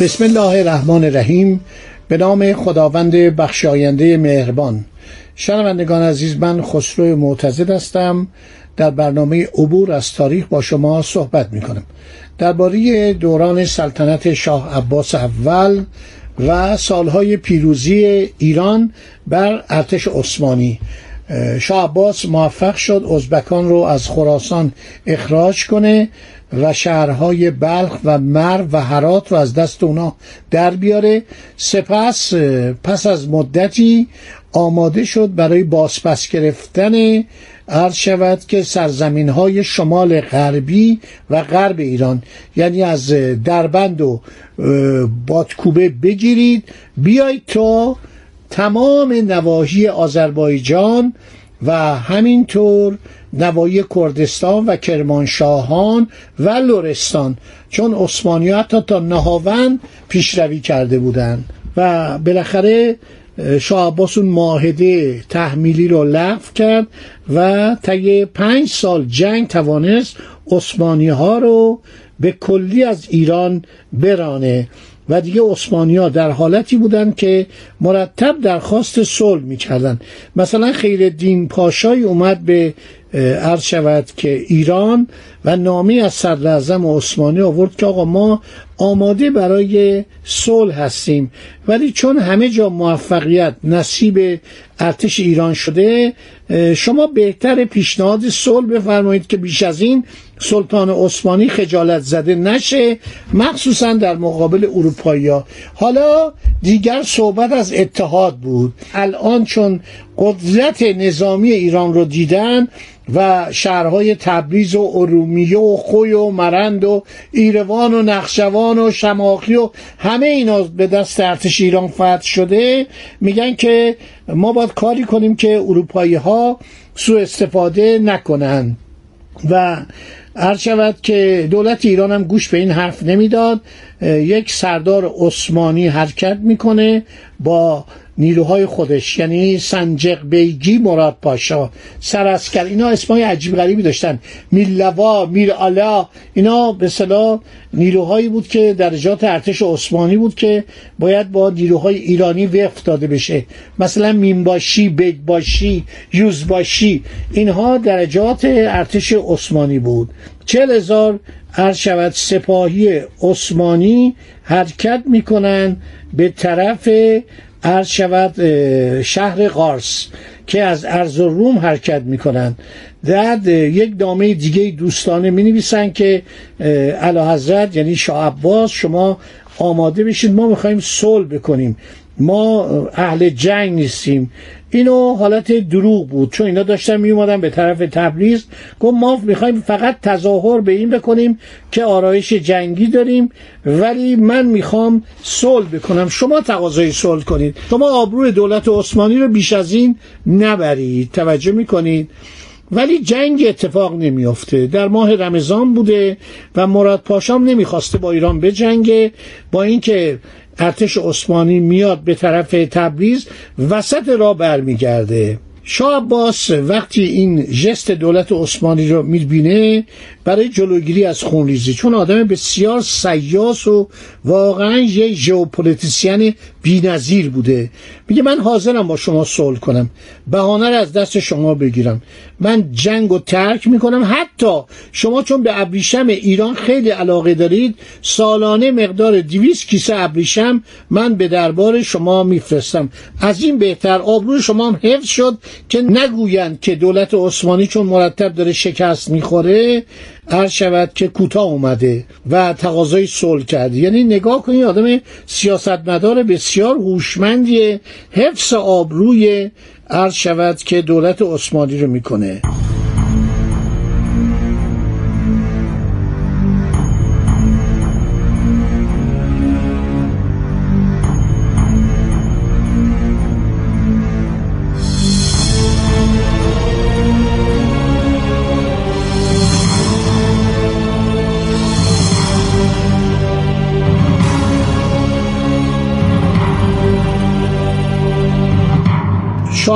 بسم الله الرحمن الرحیم. به نام خداوند بخشاینده مهربان. شنوندگان عزیز من خسرو معتزد هستم. در برنامه عبور از تاریخ با شما صحبت می کنم درباره دوران سلطنت شاه عباس اول و سالهای پیروزی ایران بر ارتش عثمانی. شاه عباس موفق شد ازبکان رو از خراسان اخراج کنه و شهرهای بلخ و مرو و هرات رو از دست اونا در بیاره. سپس پس از مدتی آماده شد برای بازپس گرفتن عرض شود که سرزمین های شمال غربی و غرب ایران یعنی از دربند و بادکوبه بگیرید. بیایید تا تمام نواحی آذربایجان و همینطور نوایی کردستان و کرمانشاهان و لرستان چون عثمانی حتی تا نهاون پیشروی کرده بودند و بالاخره شاه عباس اون معاهده تحمیلی رو لغو کرد و طی پنج سال جنگ توانست عثمانی ها رو به کلی از ایران برانه و دیگه ها در حالتی بودند که مرتب درخواست صلح می‌کردند. مثلا خیرالدین پاشای اومد به عرض شود که ایران و نامی از صدر عثمانی آورد که آقا ما آماده برای صلح هستیم ولی چون همه جا موفقیت نصیب ارتش ایران شده شما بهتر پیشنهاد صلح بفرمایید که بیش از این سلطان عثمانی خجالت زده نشه مخصوصا در مقابل اروپایی ها. حالا دیگر صحبت از اتحاد بود الان چون قدرت نظامی ایران رو دیدن و شهرهای تبریز و ارومیه و خوی و مرند و ایروان و نخشوان و شماخی و همه اینا به دست ارتش ایران فتح شده میگن که ما باید کاری کنیم که اروپایی ها سوء استفاده نکنن. و هر شود که دولت ایران هم گوش به این حرف نمی‌داد. یک سردار عثمانی حرکت می‌کنه با نیروهای خودش یعنی سنجق بیگی مراد پاشا سراسکر اینا اسمای عجیب غریبی داشتن. میلوا میر آلا اینا به صلاح نیروهایی بود که درجات ارتش عثمانی بود که باید با نیروهای ایرانی وقف داده بشه. مثلا مینباشی بگباشی یوزباشی اینها درجات ارتش عثمانی بود. چل هزار عرض شود سپاهی عثمانی حرکت می‌کنن به طرف عرض شود شهر قارس که از ارز روم حرکت می‌کنند. بعد یک نامه دیگه دوستانه می نویسن که علا حضرت یعنی شاه عباس شما آماده بشید ما می‌خوایم صلح بکنیم. ما اهل جنگ نیستیم. اینو حالت دروغ بود. چون اینا داشتن می اومدن به طرف تبریز گفت ما می‌خوایم فقط تظاهر به این بکنیم که آرایش جنگی داریم ولی من می‌خوام صلح بکنم. شما تقاضای صلح کنید. شما آبروی دولت عثمانی رو بیش از این نبرید. توجه می‌کنید. ولی جنگ اتفاق نمیافته. در ماه رمضان بوده و مراد پاشام نمی‌خواسته با ایران بجنگه با اینکه ارتش عثمانی میاد به طرف تبریز وسط راه برمیگرده. شاه عباس وقتی این ژست دولت عثمانی رو می‌بینه برای جلوگیری از خونریزی چون آدم بسیار سیاس و واقعا یه géopoliticien بی‌نظیر بوده. میگه من حاضرم با شما صلح کنم. بهانه از دست شما بگیرم. من جنگ و ترک می‌کنم. حتی شما چون به ابریشم ایران خیلی علاقه دارید سالانه مقدار دیویس کیسه ابریشم من به دربار شما میفرستم. از این بهتر آبروی شما هم حفظ شد که نگویند که دولت عثمانی چون مرتب داره شکست می‌خوره هر شود که کوتاه اومده و تقاضای صلح کرده. یعنی نگاه کنید آدم سیاستمدار بسیار هوشمندی حفظ آبروی عرض شود که دولت عثمانی رو می‌کنه.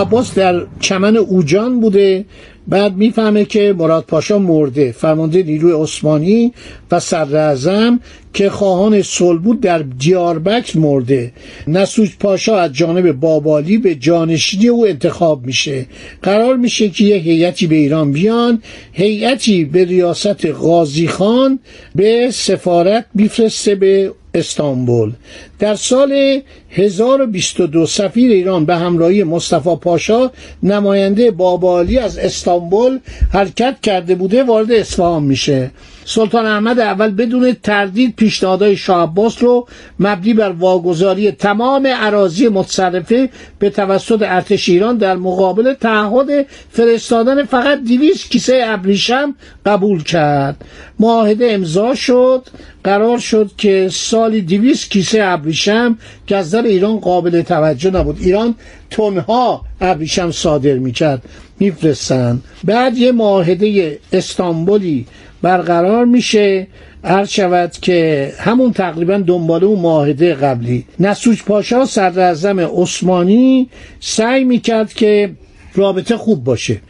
عباس در چمن اوجان بوده بعد می‌فهمه که مراد پاشا مرده. فرمانده نیروی عثمانی و صدر که خواهان صلح بود در دیاربکر مرده. نسوج پاشا از جانب بابالی به جانشینی او انتخاب میشه. قرار میشه که یه هیئتی به ایران بیان هیئتی به ریاست قاضی خان به سفارت میفرسته به استانبول. در سال 1022 سفیر ایران به همراهی مصطفی پاشا نماینده بابالی از استانبول حرکت کرده بوده وارد اصفهان میشه. سلطان احمد اول بدون تردید پیشنهادهای شاه عباس رو مبنی بر واگذاری تمام عراضی متصرفه به توسط ارتش ایران در مقابل تعهد فرستادن فقط 200 کیسه ابریشم قبول کرد. معاهده امضا شد. قرار شد که سالی 200 کیسه ابریشم که از ایران قابل توجه نبود. ایران تنها ابریشم صادر می‌کرد. میفرستن. بعد یه معاهده استانبولی برقرار میشه. عرض شود که همون تقریبا دنباله اون معاهده قبلی. نسوج پاشا صدر عثمانی سعی می‌کرد که رابطه خوب باشه.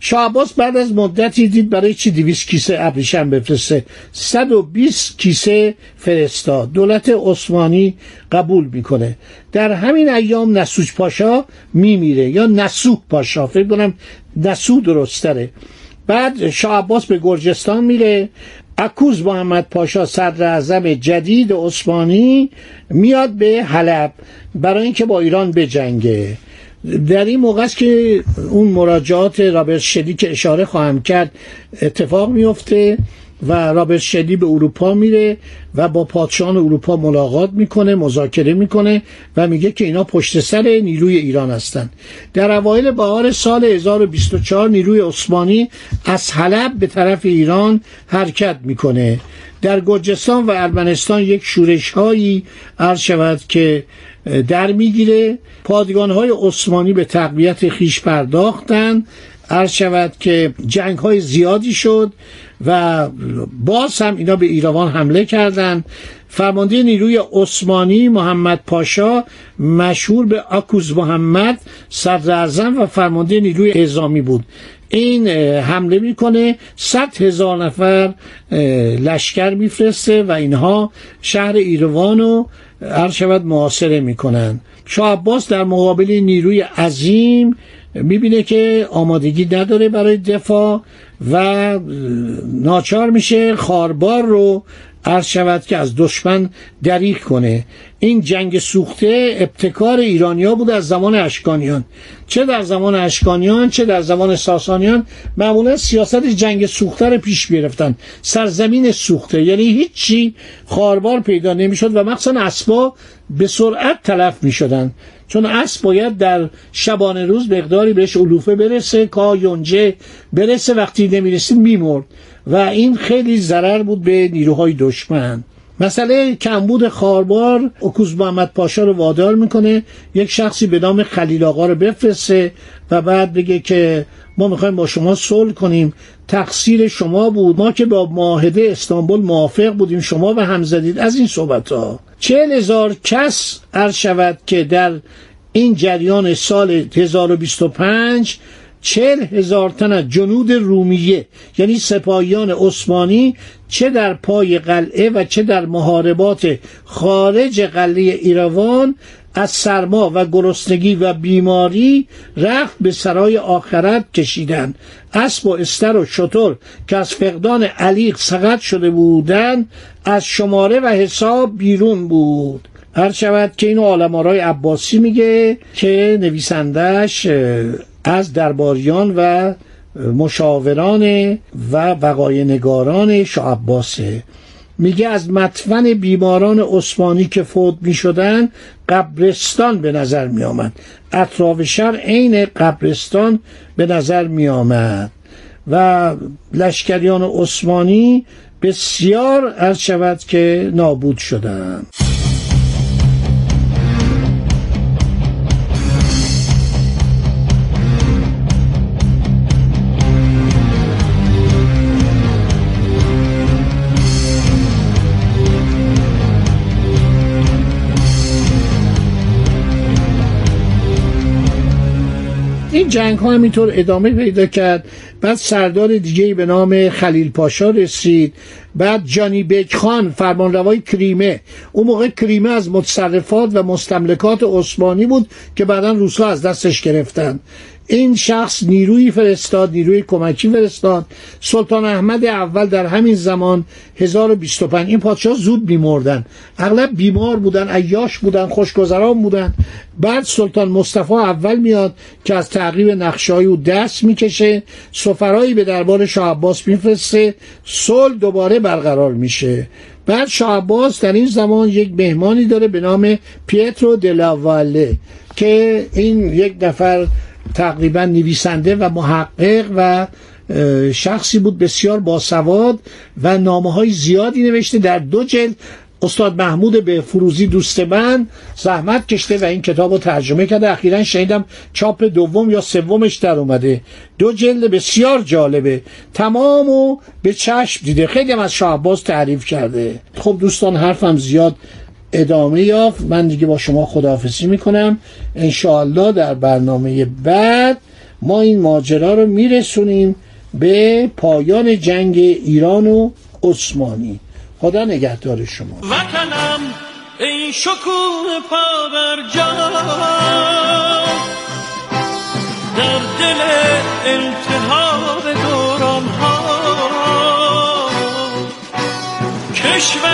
شاه بعد از مدتی دید برای چی دویست کیسه ابریشم بفرسته؟ 120 کیسه فرستاد دولت عثمانی قبول می‌کنه. در همین ایام نسوج پاشا میمیره یا نسوح پاشا؟ فکر کنم نسو درستره بعد شاه عباس به گرجستان میره. اکوز محمد پاشا صدر اعظم جدید عثمانی میاد به حلب برای اینکه با ایران بجنگه. در این موقع است که اون مراجعات رابرت شدی که اشاره خواهم کرد اتفاق میفته و رابرت شدی به اروپا میره و با پادشاهان اروپا ملاقات می‌کنه مذاکره می‌کنه و میگه که اینا پشت سر نیروی ایران هستند در اوایل بهار سال 1024 نیروی عثمانی از حلب به طرف ایران حرکت می‌کنه. در گرجستان و ارمنستان یک شورش هایی شود که در می‌گیره. پادگان های عثمانی به تقویت خیش پرداختند عرض شود که جنگ های زیادی شد و باز هم اینا به ایروان حمله کردند فرمانده نیروی عثمانی محمد پاشا مشهور به آکوز محمد صدر و فرمانده نیروی اعزامی بود. این حمله می‌کنه. صد هزار نفر لشکر میفرسته و اینها شهر ایروان رو هر شود معاصره می‌کنن شاه عباس در مقابل نیروی عظیم می‌بینه که آمادگی نداره برای دفاع و ناچار میشه خاربار رو عرض شود که از دشمن دریغ کنه. این جنگ سوخته ابتکار ایرانیا بود از زمان اشکانیان. چه در زمان اشکانیان چه در زمان ساسانیان معمولا سیاست جنگ سوخته رو پیش گرفتن. سرزمین سوخته. یعنی هیچی خاربار پیدا نمی‌شد و مخصوصا اسبا به سرعت تلف می‌شدن. چون اسب باید در شبانه روز مقداری بهش علوفه برسه کا یونجه برسه وقتی نمی‌رسید میمرد. و این خیلی ضرر بود به نیروهای دشمن. مسئله کمبود خاربار اکوز محمد پاشا رو وادار می‌کنه یک شخصی به نام خلیل آقا رو بفرسته و بعد بگه که ما می‌خوایم با شما صلح کنیم. تقصیر شما بود. ما که با معاهده استانبول موافق بودیم شما به هم زدید. از این صحبت ها چهل هزار کس عرض شود که در این جریان سال 1025 چهل هزار تن از جنود رومیه یعنی سپاهیان عثمانی چه در پای قلعه و چه در محاربات خارج قلعه ایروان از سرما و گرسنگی و بیماری رفت به سرای آخرت کشیدن اسب و استر و شطور که از فقدان علیق سقط شده بودند از شماره و حساب بیرون بود. هر شود که اینو آلمارای عباسی میگه که نویسندش از درباریان و مشاوران و وقای نگاران شاه میگه از مطفن بیماران عثمانی که فوت می شدن قبرستان به نظر می آمد اطراف شهر عین قبرستان به نظر می آمد و لشکریان عثمانی بسیار از شود که نابود شدند. این جنگ ها همینطور ادامه پیدا کرد. بعد سردار دیگه به نام خلیل پاشا رسید. بعد جانی بیک خان فرمانروای کریمه. اون موقع کریمه از متصرفات و مستملکات عثمانی بود که بعدا روسا از دستش گرفتن این شخص نیروی فرستاد نیروی کمکی فرستاد. سلطان احمد اول در همین زمان 1025 این پادشاه زود میمردن اغلب بیمار بودن عیاش بودن خوشگذران بودن. بعد سلطان مصطفی اول میاد که از تعقیب نقشای او دست می‌کشه سفرایی به دربار شاه عباس میفرسته صلح دوباره برقرار میشه. بعد شاه عباس در این زمان یک مهمانی داره به نام پیترو دلاواله که این یک نفر تقریبا نویسنده و محقق و شخصی بود بسیار باسواد و نامه های زیادی نوشته. در دو جلد استاد محمود به فروزی دوست من زحمت کشته و این کتاب رو ترجمه کرده. اخیرا شنیدم چاپ دوم یا سومش در اومده. دو جلد بسیار جالبه. تمام و به چشم دیده. خیلی هم از شاه تعریف کرده. خب دوستان حرفم زیاد ادامه یافت. من دیگه با شما خداحافظی می‌کنم. انشاءالله در برنامه بعد ما این ماجرا رو میرسونیم به پایان جنگ ایران و عثمانی. خدا نگهدار شما. وطنم ای شکوه پا بر در دل التهاب دوران ها کشور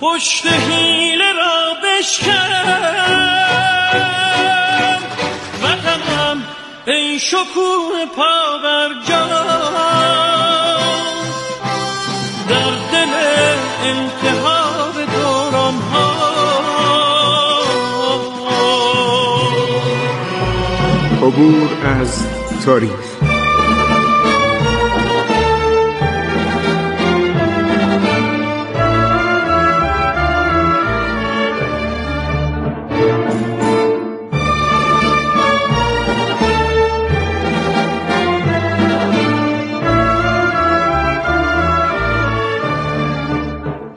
پشت حیله را بشکن. وطنم ای شکوه پا بر در دل انتحاب دوران ها عبور از تاریخ.